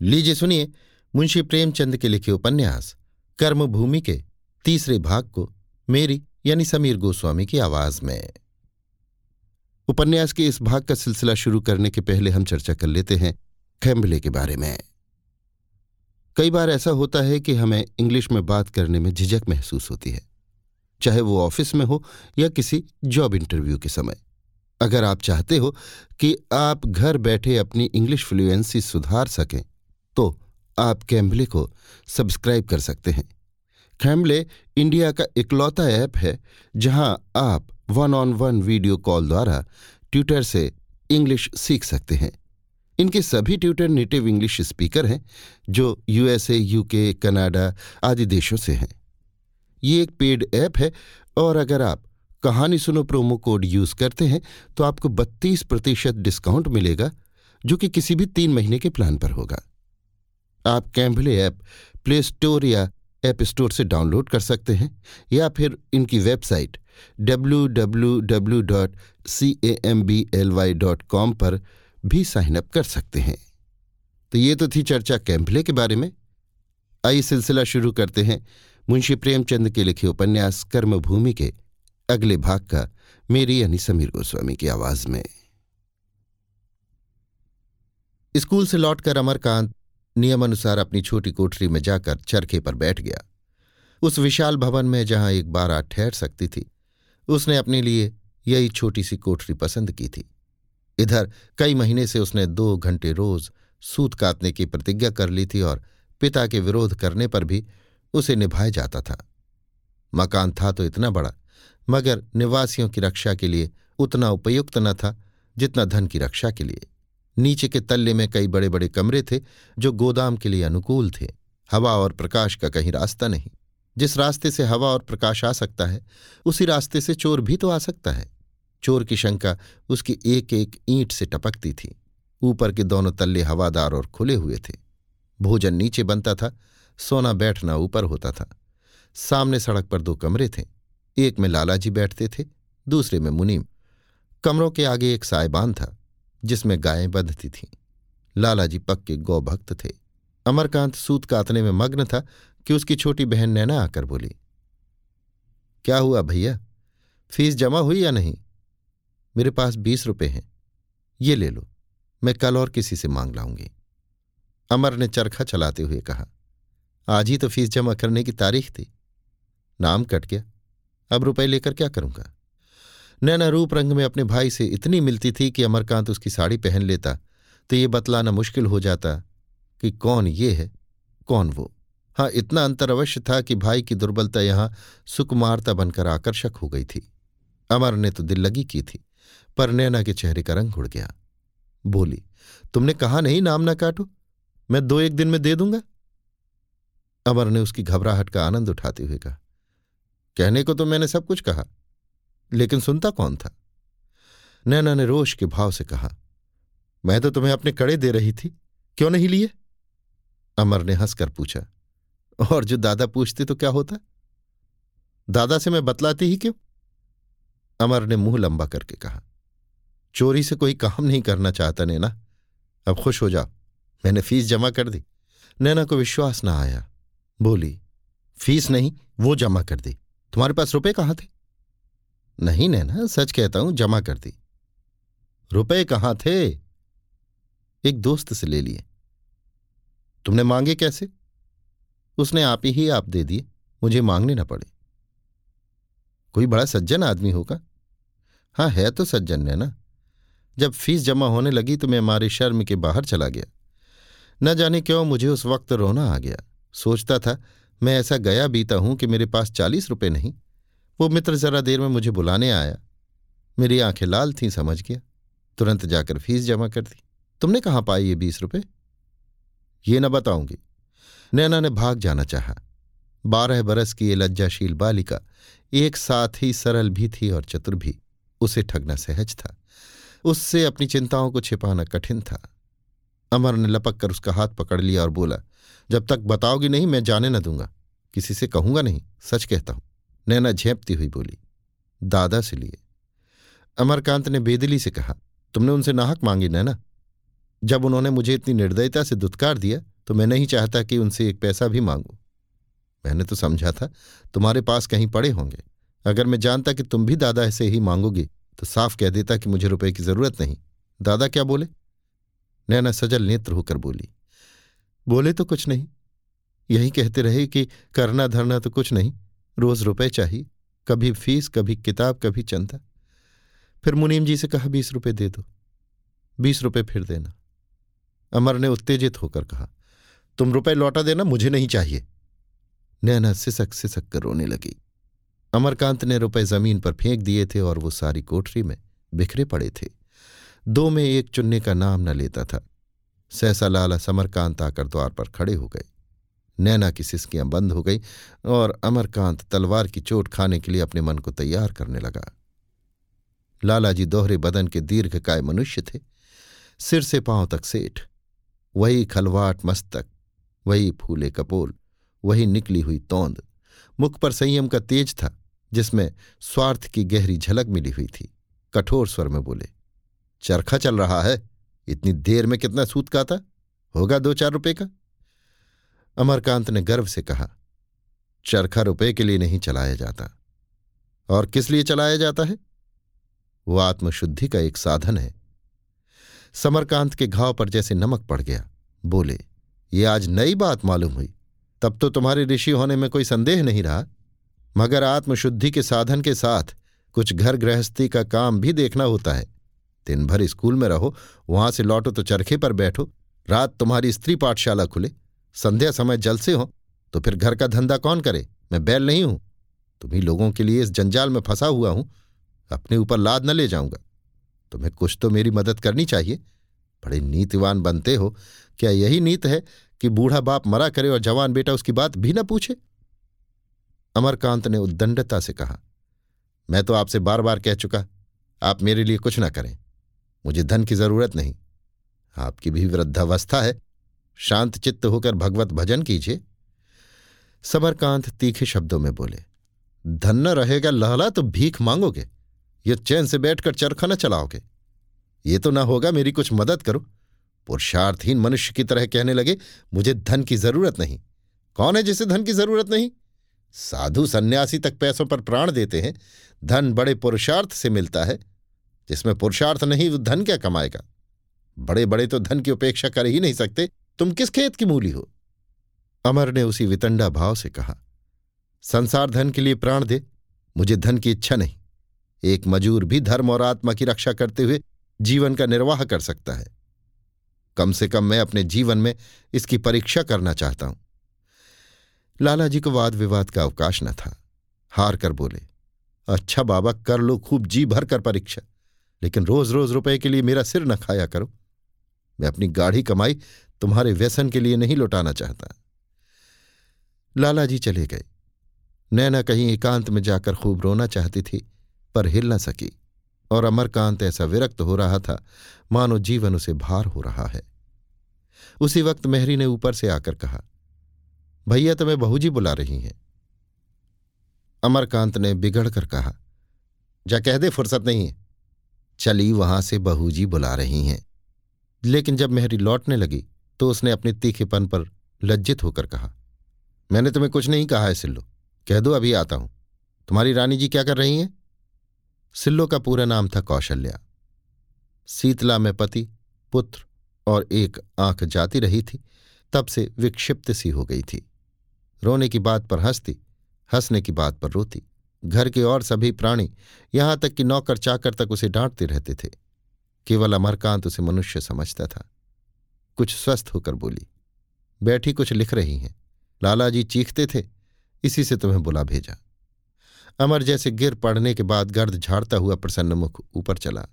लीजिए सुनिए मुंशी प्रेमचंद के लिखे उपन्यास, कर्मभूमि के तीसरे भाग को मेरी यानी समीर गोस्वामी की आवाज़ में। उपन्यास के इस भाग का सिलसिला शुरू करने के पहले हम चर्चा कर लेते हैं खैम्बले के बारे में। कई बार ऐसा होता है कि हमें इंग्लिश में बात करने में झिझक महसूस होती है, चाहे वो ऑफ़िस में हो या किसी जॉब इंटरव्यू के समय। अगर आप चाहते हो कि आप घर बैठे अपनी इंग्लिश फ्लुएंसी सुधार सकें तो आप कैम्बले को सब्सक्राइब कर सकते हैं। कैम्बले इंडिया का इकलौता ऐप है, जहाँ आप one on one video call द्वारा ट्यूटर से इंग्लिश सीख सकते हैं। इनके सभी ट्यूटर नेटिव इंग्लिश स्पीकर हैं, जो यूएसए यूके कनाडा आदि देशों से हैं। ये एक पेड ऐप है, और अगर आप कहानी सुनो प्रोमो कोड यूज़ करते हैं तो आपको 32 प्रतिशत डिस्काउंट मिलेगा, जो कि किसी भी तीन महीने के प्लान पर होगा। आप कैम्बले ऐप, प्ले स्टोर या ऐप स्टोर से डाउनलोड कर सकते हैं, या फिर इनकी वेबसाइट www.cambly.com पर भी साइन अप कर सकते हैं। तो ये तो थी चर्चा कैम्पले के बारे में। आइए सिलसिला शुरू करते हैं मुंशी प्रेमचंद के लिखे उपन्यास कर्मभूमि के अगले भाग का, मेरी यानी समीर गोस्वामी की आवाज़ में। स्कूल से लौटकर अमरकांत नियमानुसार अपनी छोटी कोठरी में जाकर चरखे पर बैठ गया। उस विशाल भवन में जहाँ एक बार ठहर सकती थी, उसने अपने लिए यही छोटी सी कोठरी पसंद की थी। इधर कई महीने से उसने दो घंटे रोज सूत काटने की प्रतिज्ञा कर ली थी और पिता के विरोध करने पर भी उसे निभाया जाता था। मकान था तो इतना बड़ा, मगर निवासियों की रक्षा के लिए उतना उपयुक्त न था जितना धन की रक्षा के लिए। नीचे के तल्ले में कई बड़े बड़े कमरे थे, जो गोदाम के लिए अनुकूल थे। हवा और प्रकाश का कहीं रास्ता नहीं। जिस रास्ते से हवा और प्रकाश आ सकता है, उसी रास्ते से चोर भी तो आ सकता है। चोर की शंका उसकी एक एक ईंट से टपकती थी। ऊपर के दोनों तल्ले हवादार और खुले हुए थे। भोजन नीचे बनता था, सोना बैठना ऊपर होता था। सामने सड़क पर दो कमरे थे। एक में लालाजी बैठते थे, दूसरे में मुनीम। कमरों के आगे एक सायबान था। जिसमें गायें बंधती थीं। लालाजी पक्के गौभक्त थे। अमरकांत सूत कातने में मग्न था कि उसकी छोटी बहन नैना आकर बोली, क्या हुआ भैया? फ़ीस जमा हुई या नहीं? मेरे पास बीस रुपए हैं। ये ले लो। मैं कल और किसी से मांग लाऊँगी। अमर ने चरखा चलाते हुए कहा, आज ही तो फ़ीस जमा करने की तारीख थी। नाम कट गया। अब रुपए लेकर क्या करूँगा? नैना रूप रंग में अपने भाई से इतनी मिलती थी कि अमरकांत उसकी साड़ी पहन लेता तो ये बतलाना मुश्किल हो जाता कि कौन ये है, कौन वो। हाँ इतना अंतर अवश्य था कि भाई की दुर्बलता यहाँ सुकुमारता बनकर आकर्षक हो गई थी। अमर ने तो दिल लगी की थी, पर नैना के चेहरे का रंग उड़ गया। बोली, तुमने कहा नहीं नाम ना काटो? मैं दो एक दिन में दे दूँगा? अमर ने उसकी घबराहट का आनंद उठाते हुए कहा, कहने को तो मैंने सब कुछ कहा। लेकिन सुनता कौन था? नैना ने रोश के भाव से कहा, मैं तो तुम्हें अपने कड़े दे रही थी, क्यों नहीं लिए? अमर ने हंसकर पूछा, और जो दादा पूछते तो क्या होता? दादा से मैं बतलाती ही क्यों? अमर ने मुँह लंबा करके कहा, चोरी से कोई काम नहीं करना चाहता नैना। अब खुश हो जाओ, मैंने फ़ीस जमा कर दी। नैना को विश्वास ना आया, बोली, फ़ीस नहीं, वो जमा कर दी। तुम्हारे पास रुपए कहाँ थे? नहीं नैना, सच कहता हूँ, जमा कर दी। रुपए कहाँ थे? एक दोस्त से ले लिए। तुमने मांगे कैसे? उसने आप ही आप दे दिए, मुझे मांगने न पड़े। कोई बड़ा सज्जन आदमी होगा? हाँ है तो सज्जन नैना। जब फ़ीस जमा होने लगी तो मैं हमारे शर्म के बाहर चला गया। न जाने क्यों मुझे उस वक्त रोना आ गया। सोचता था, मैं ऐसा गया बीता हूँ कि मेरे पास चालीस रुपए नहीं। वो मित्र जरा देर में मुझे बुलाने आया। मेरी आँखें लाल थीं, समझ गया। तुरंत जाकर फ़ीस जमा कर दी। तुमने कहाँ पाई ये बीस रुपए? ये न बताऊँगी। नैना ने भाग जाना चाहा। बारह बरस की ये लज्जाशील बालिका एक साथ ही सरल भी थी और चतुर भी। उसे ठगना सहज था। उससे अपनी चिंताओं को छिपाना कठिन था। अमर ने लपक कर उसका हाथ पकड़ लिया और बोला, जब तक बताओगी नहीं, मैं जाने न दूँगा। किसी से कहूँगा नहीं, सच कहता हूँ। नैना झेपती हुई बोली, दादा से लिए। अमरकांत ने बेदली से कहा, तुमने उनसे नाहक मांगी, नैना। जब उन्होंने मुझे इतनी निर्दयता से दुत्कार दिया तो मैं नहीं चाहता कि उनसे एक पैसा भी मांगू। मैंने तो समझा था, तुम्हारे पास कहीं पड़े होंगे। अगर मैं जानता कि तुम भी दादा ऐसे ही मांगोगी तो साफ़ कह देता कि मुझे रुपए की ज़रूरत नहीं। दादा क्या बोले? नैना सजल नेत्र होकर बोली, बोले तो कुछ नहीं। यही कहते रहे कि करना धरना तो कुछ नहीं। रोज रुपए चाहिए, कभी फ़ीस, कभी किताब, कभी चंदा। फिर मुनीम जी से कहा, बीस रुपए दे दो, बीस रुपए फिर देना। अमर ने उत्तेजित होकर कहा, तुम रुपए लौटा देना, मुझे नहीं चाहिए। नैना सिसक सिसक कर रोने लगी। अमरकांत ने रुपए ज़मीन पर फेंक दिए थे और वो सारी कोठरी में बिखरे पड़े थे। दो में एक चुनने का नाम न लेता था। सहसा लाला समरकांत आकर द्वार पर खड़े हो गए। नैना की सिसकियाँ बंद हो गई और अमरकांत तलवार की चोट खाने के लिए अपने मन को तैयार करने लगा। लालाजी दोहरे बदन के दीर्घकाय मनुष्य थे। सिर से पाँव तक सेठ, वही खलवाट मस्तक, वही फूले कपोल, वही निकली हुई तोंद, मुख पर संयम का तेज था, जिसमें स्वार्थ की गहरी झलक मिली हुई थी। कठोर स्वर में बोले, चरखा चल रहा है, इतनी देर में कितना सूत का था होगा दो चार रुपए का? अमरकांत ने गर्व से कहा, चरखा रुपए के लिए नहीं चलाया जाता। और किस लिए चलाया जाता है? वो आत्मशुद्धि का एक साधन है। समरकांत के घाव पर जैसे नमक पड़ गया, बोले, ये आज नई बात मालूम हुई। तब तो तुम्हारे ऋषि होने में कोई संदेह नहीं रहा। मगर आत्मशुद्धि के साधन के साथ कुछ घर गृहस्थी का काम भी देखना होता है। दिन भर स्कूल में रहो, वहाँ से लौटो तो चरखे पर बैठो। रात तुम्हारी स्त्री पाठशाला खुले। संध्या समय जल से हो तो फिर घर का धंधा कौन करे? मैं बैल नहीं हूँ। तुम्ही लोगों के लिए इस जंजाल में फंसा हुआ हूँ। अपने ऊपर लाद न ले जाऊँगा। तुम्हें कुछ तो मेरी मदद करनी चाहिए। बड़े नीतिवान बनते हो। क्या यही नीत है कि बूढ़ा बाप मरा करे और जवान बेटा उसकी बात भी न पूछे? अमरकांत ने उद्दंडता से कहा, मैं तो आपसे बार बार कह चुका, आप मेरे लिए कुछ ना करें। मुझे धन की ज़रूरत नहीं। आपकी भी वृद्धावस्था है। शांत चित्त होकर भगवत भजन कीजिए। समरकांत तीखे शब्दों में बोले, धन न रहेगा लहला तो भीख मांगोगे, ये चैन से बैठकर चरखा न चलाओगे। ये तो ना होगा मेरी कुछ मदद करो। पुरुषार्थहीन मनुष्य की तरह कहने लगे, मुझे धन की ज़रूरत नहीं। कौन है जिसे धन की ज़रूरत नहीं? साधु सन्यासी तक पैसों पर प्राण देते हैं। धन बड़े पुरुषार्थ से मिलता है। जिसमें पुरुषार्थ नहीं, वो धन क्या कमाएगा? बड़े बड़े तो धन की उपेक्षा कर ही नहीं सकते। तुम किस खेत की मूली हो? अमर ने उसी वितंडा भाव से कहा, संसार धन के लिए प्राण दे, मुझे धन की इच्छा नहीं। एक मजूर भी धर्म और आत्मा की रक्षा करते हुए जीवन का निर्वाह कर सकता है। कम से कम मैं अपने जीवन में इसकी परीक्षा करना चाहता हूँ। लालाजी को वाद विवाद का अवकाश न था। हार कर बोले अच्छा बाबा, कर लो खूब जी भर कर परीक्षा, लेकिन रोज रोज रुपए के लिए मेरा सिर न खाया करो। मैं अपनी गाढ़ी कमाई तुम्हारे व्यसन के लिए नहीं लौटाना चाहता। लालाजी चले गए। नैना कहीं एकांत में जाकर खूब रोना चाहती थी, पर हिल न सकी, और अमरकांत ऐसा विरक्त हो रहा था, मानो जीवन उसे भार हो रहा है। उसी वक्त मेहरी ने ऊपर से आकर कहा, भैया, तुम्हें बहूजी बुला रही हैं। अमरकांत ने बिगड़ कर कहा, जा कह दे फुर्सत नहीं चली वहाँ से बहूजी बुला रही हैं। लेकिन जब मेहरी लौटने लगी तो उसने अपने तीखेपन पर लज्जित होकर कहा, मैंने तुम्हें कुछ नहीं कहा है, सिल्लो। कह दो, अभी आता हूँ। तुम्हारी रानी जी क्या कर रही हैं? सिल्लो का पूरा नाम था कौशल्या। शीतला में पति, पुत्र और एक आँख जाती रही थी, तब से विक्षिप्त सी हो गई थी। रोने की बात पर हंसती, हंसने की बात पर रोती। घर के और सभी प्राणी यहाँ तक कि नौकर चाकर तक उसे डांटते रहते थे। केवल अमरकांत उसे मनुष्य समझता था। कुछ स्वस्थ होकर बोली, बैठी कुछ लिख रही हैं। लालाजी चीखते थे, इसी से तुम्हें बुला भेजा। अमर जैसे गिर पड़ने के बाद गर्द झाड़ता हुआ प्रसन्न मुख ऊपर चला।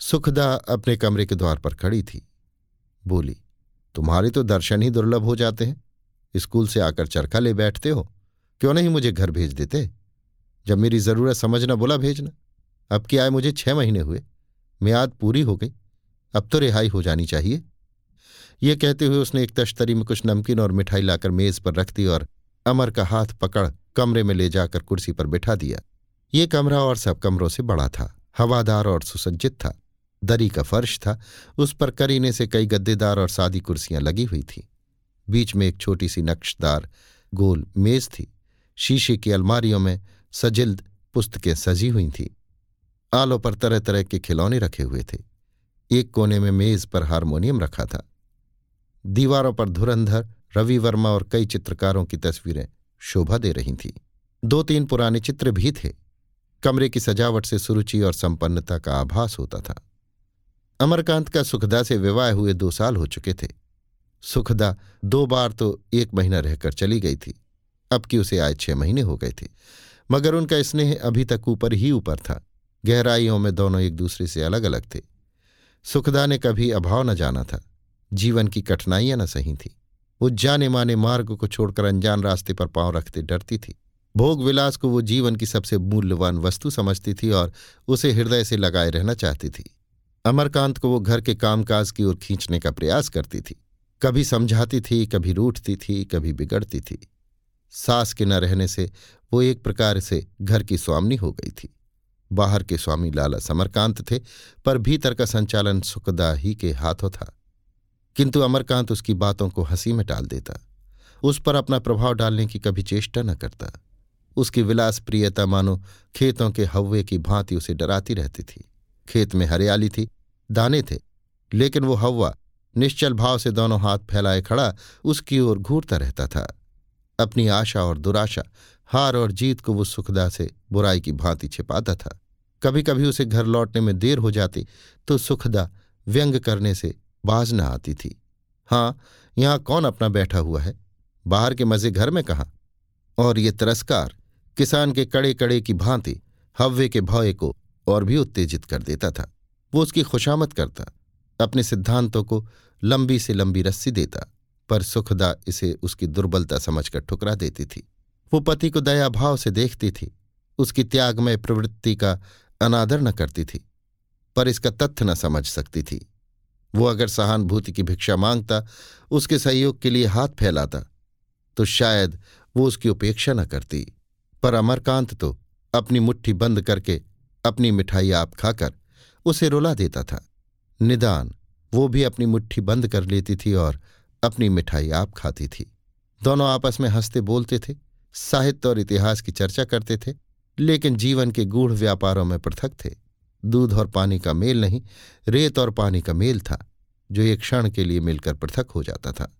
सुखदा अपने कमरे के द्वार पर खड़ी थी। बोली, तुम्हारे तो दर्शन ही दुर्लभ हो जाते हैं। स्कूल से आकर चरखा ले बैठते हो। क्यों नहीं मुझे घर भेज देते? जब मेरी ज़रूरत समझना बोला भेजना। अब की आए मुझे छह महीने हुए। मियाद पूरी हो गई। अब तो रिहाई हो जानी चाहिए। ये कहते हुए उसने एक तश्तरी में कुछ नमकीन और मिठाई लाकर मेज पर रख दी और अमर का हाथ पकड़ कमरे में ले जाकर कुर्सी पर बिठा दिया। ये कमरा और सब कमरों से बड़ा था, हवादार और सुसज्जित था, दरी का फर्श था, उस पर करीने से कई गद्देदार और सादी कुर्सियाँ लगी हुई थीं। बीच में एक छोटी सी नक्शदार गोल मेज थी, शीशे की अलमारियों में सजिल्द पुस्तकें सजी हुई थीं। आलों पर तरह तरह के खिलौने रखे हुए थे। एक कोने में मेज पर हारमोनियम रखा था। दीवारों पर धुरंधर, रवि वर्मा और कई चित्रकारों की तस्वीरें शोभा दे रही थीं। दो तीन पुराने चित्र भी थे। कमरे की सजावट से सुरुचि और संपन्नता का आभास होता था। अमरकांत का सुखदा से विवाह हुए दो साल हो चुके थे। सुखदा दो बार तो एक महीना रहकर चली गई थी। अब कि उसे आए छह महीने हो गए थे। मगर उनका स्नेह अभी तक ऊपर ही ऊपर था। गहराइयों में दोनों एक दूसरे से अलग अलग थे। सुखदा ने कभी अभाव न जाना था। जीवन की कठिनाइयाँ न सही थी। वो जाने माने मार्ग को छोड़कर अनजान रास्ते पर पाँव रखते डरती थी। भोग विलास को वो जीवन की सबसे मूल्यवान वस्तु समझती थी और उसे हृदय से लगाए रहना चाहती थी। अमरकांत को वो घर के कामकाज की ओर खींचने का प्रयास करती थी। कभी समझाती थी, कभी रूठती थी, कभी बिगड़ती थी। सास के न रहने से वो एक प्रकार से घर की स्वामनी हो गई थी। बाहर के स्वामी लाला समरकांत थे, पर भीतर का संचालन सुखदा ही के हाथों था। किंतु अमरकांत उसकी बातों को हँसी में टाल देता। उस पर अपना प्रभाव डालने की कभी चेष्टा न करता। उसकी विलास प्रियता मानो खेतों के हव्वे की भांति उसे डराती रहती थी। खेत में हरियाली थी, दाने थे, लेकिन वो हवा निश्चल भाव से दोनों हाथ फैलाए खड़ा उसकी ओर घूरता रहता था। अपनी आशा और दुराशा, हार और जीत को वो सुखदा से बुराई की भांति छिपाता था। कभी कभी उसे घर लौटने में देर हो जाती तो सुखदा व्यंग करने से बाज न आती थी। हाँ यहाँ कौन अपना बैठा हुआ है? बाहर के मज़े घर में कहा? और ये तिरस्कार किसान के कड़े कड़े की भांति हव्वे के भय को और भी उत्तेजित कर देता था। वो उसकी खुशामद करता, अपने सिद्धांतों को लंबी से लंबी रस्सी देता, पर सुखदा इसे उसकी दुर्बलता समझकर ठुकरा देती थी। वो पति को दया भाव से देखती थी, उसकी त्यागमय प्रवृत्ति का अनादर न करती थी, पर इसका तथ्य न समझ सकती थी। वो अगर सहानुभूति की भिक्षा माँगता, उसके सहयोग के लिए हाथ फैलाता तो शायद वो उसकी उपेक्षा न करती। पर अमरकांत तो अपनी मुट्ठी बंद करके अपनी मिठाई आप खाकर उसे रुला देता था। निदान, वो भी अपनी मुट्ठी बंद कर लेती थी और अपनी मिठाई आप खाती थी। दोनों आपस में हँसते बोलते थे, साहित्य और इतिहास की चर्चा करते थे, लेकिन जीवन के गूढ़ व्यापारों में पृथक थे। दूध और पानी का मेल नहीं, रेत और पानी का मेल था, जो एक क्षण के लिए मिलकर पृथक हो जाता था।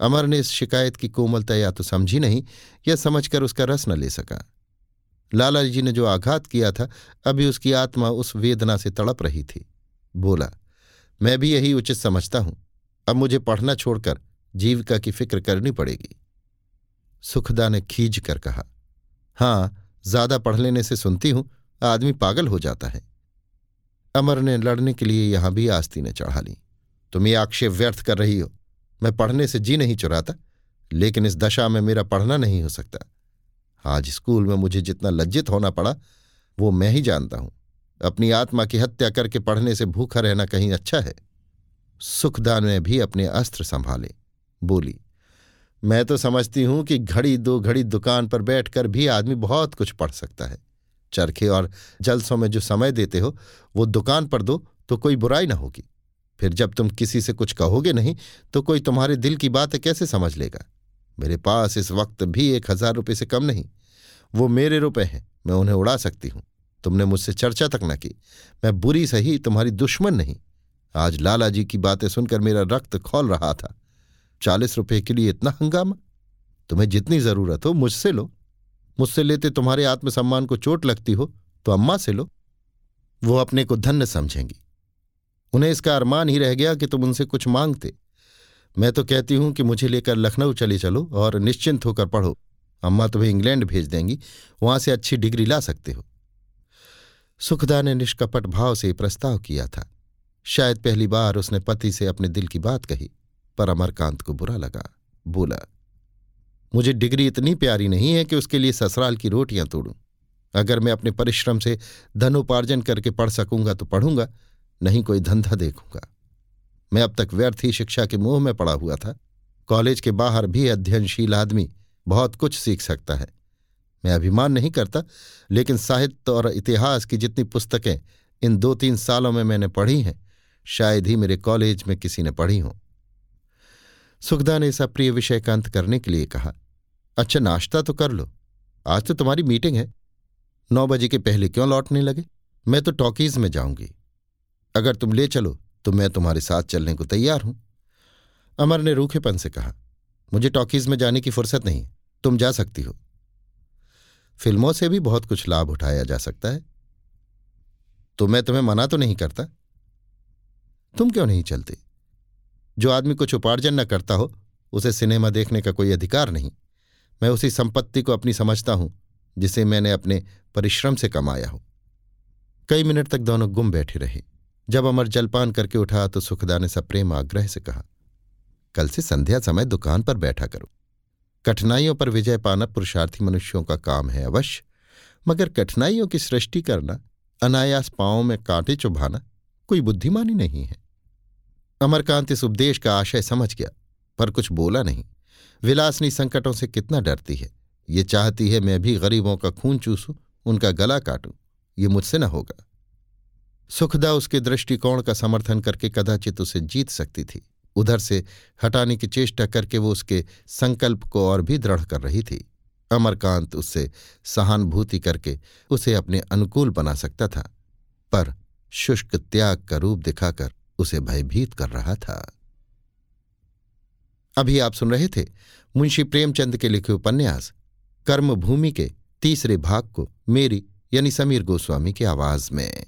अमर ने इस शिकायत की कोमलता या तो समझी नहीं, या समझकर उसका रस न ले सका। लाला जी ने जो आघात किया था, अभी उसकी आत्मा उस वेदना से तड़प रही थी। बोला, मैं भी यही उचित समझता हूँ। अब मुझे पढ़ना छोड़कर जीविका की फ़िक्र करनी पड़ेगी। सुखदा ने खींच कर कहा, हाँ, ज़्यादा पढ़ लेने से सुनती हूँ, आदमी पागल हो जाता है। अमर ने लड़ने के लिए यहाँ भी आस्तीनें चढ़ा ली। तुम ये आक्षेप व्यर्थ कर रही हो। मैं पढ़ने से जी नहीं चुराता, लेकिन इस दशा में मेरा पढ़ना नहीं हो सकता। आज स्कूल में मुझे जितना लज्जित होना पड़ा, वो मैं ही जानता हूँ। अपनी आत्मा की हत्या करके पढ़ने से भूखा रहना कहीं अच्छा है। सुखदान ने भी अपने अस्त्र संभाले। बोली, मैं तो समझती हूँ कि घड़ी दो घड़ी दुकान पर बैठकर भी आदमी बहुत कुछ पढ़ सकता है। चरखे और जलसों में जो समय देते हो, वो दुकान पर दो तो कोई बुराई ना होगी। फिर जब तुम किसी से कुछ कहोगे नहीं तो कोई तुम्हारे दिल की बात कैसे समझ लेगा? मेरे पास इस वक्त भी एक हज़ार रुपये से कम नहीं। वो मेरे रुपए हैं, मैं उन्हें उड़ा सकती हूँ। तुमने मुझसे चर्चा तक न की। मैं बुरी सही तुम्हारी दुश्मन नहीं। आज लाला जी की बातें सुनकर मेरा रक्त खोल रहा था। चालीस रुपये के लिए इतना हंगामा? तुम्हें जितनी ज़रूरत हो मुझसे लो। मुझसे लेते तुम्हारे आत्मसम्मान को चोट लगती हो तो अम्मा से लो। वो अपने को धन्य समझेंगी। उन्हें इसका अरमान ही रह गया कि तुम उनसे कुछ मांगते। मैं तो कहती हूँ कि मुझे लेकर लखनऊ चले चलो और निश्चिंत होकर पढ़ो। अम्मा तुम्हें इंग्लैंड भेज देंगी, वहाँ से अच्छी डिग्री ला सकते हो। सुखदा ने निष्कपट भाव से प्रस्ताव किया था। शायद पहली बार उसने पति से अपने दिल की बात कही, पर अमरकांत को बुरा लगा। बोला मुझे डिग्री इतनी प्यारी नहीं है कि उसके लिए ससुराल की रोटियाँ तोड़ूं। अगर मैं अपने परिश्रम से धनोपार्जन करके पढ़ सकूँगा तो पढ़ूँगा, नहीं कोई धंधा देखूँगा। मैं अब तक व्यर्थ ही शिक्षा के मुँह में पड़ा हुआ था। कॉलेज के बाहर भी अध्ययनशील आदमी बहुत कुछ सीख सकता है। मैं अभिमान नहीं करता, लेकिन साहित्य और इतिहास की जितनी पुस्तकें इन दो तीन सालों में मैंने पढ़ी हैं, शायद ही मेरे कॉलेज में किसी ने पढ़ी हो। सुखदा ने इस अप्रिय विषय का अंत करने के लिए कहा अच्छा नाश्ता तो कर लो। आज तो तुम्हारी मीटिंग है। नौ बजे के पहले क्यों लौटने लगे? मैं तो टॉकीज में जाऊँगी। अगर तुम ले चलो तो मैं तुम्हारे साथ चलने को तैयार हूँ। अमर ने रूखेपन से कहा, मुझे टॉकीज में जाने की फुर्सत नहीं। तुम जा सकती हो। फ़िल्मों से भी बहुत कुछ लाभ उठाया जा सकता है। तो मैं तुम्हें मना तो नहीं करता? तुम क्यों नहीं चलते? जो आदमी कुछ उपार्जन न करता हो, उसे सिनेमा देखने का कोई अधिकार नहीं। मैं उसी संपत्ति को अपनी समझता हूँ, जिसे मैंने अपने परिश्रम से कमाया हो। कई मिनट तक दोनों गुम बैठे रहे। जब अमर जलपान करके उठा तो सुखदा ने सप्रेम आग्रह से कहा, कल से संध्या समय दुकान पर बैठा करो। कठिनाइयों पर विजय पाना पुरुषार्थी मनुष्यों का काम है अवश्य, मगर कठिनाइयों की सृष्टि करना, अनायास पांवों में कांटे चुभाना कोई बुद्धिमानी नहीं है। अमरकांत इस उपदेश का आशय समझ गया, पर कुछ बोला नहीं। विलासनी संकटों से कितना डरती है। ये चाहती है मैं भी गरीबों का खून चूसूं, उनका गला काटूं। ये मुझसे न होगा। सुखदा उसके दृष्टिकोण का समर्थन करके कदाचित उसे जीत सकती थी। उधर से हटाने की चेष्टा करके वो उसके संकल्प को और भी दृढ़ कर रही थी। अमरकांत उससे सहानुभूति करके उसे अपने अनुकूल बना सकता था, पर शुष्क त्याग का रूप दिखाकर उसे भयभीत कर रहा था। अभी आप सुन रहे थे मुंशी प्रेमचंद के लिखे उपन्यास, कर्मभूमि के तीसरे भाग को मेरी यानी समीर गोस्वामी की आवाज़ में।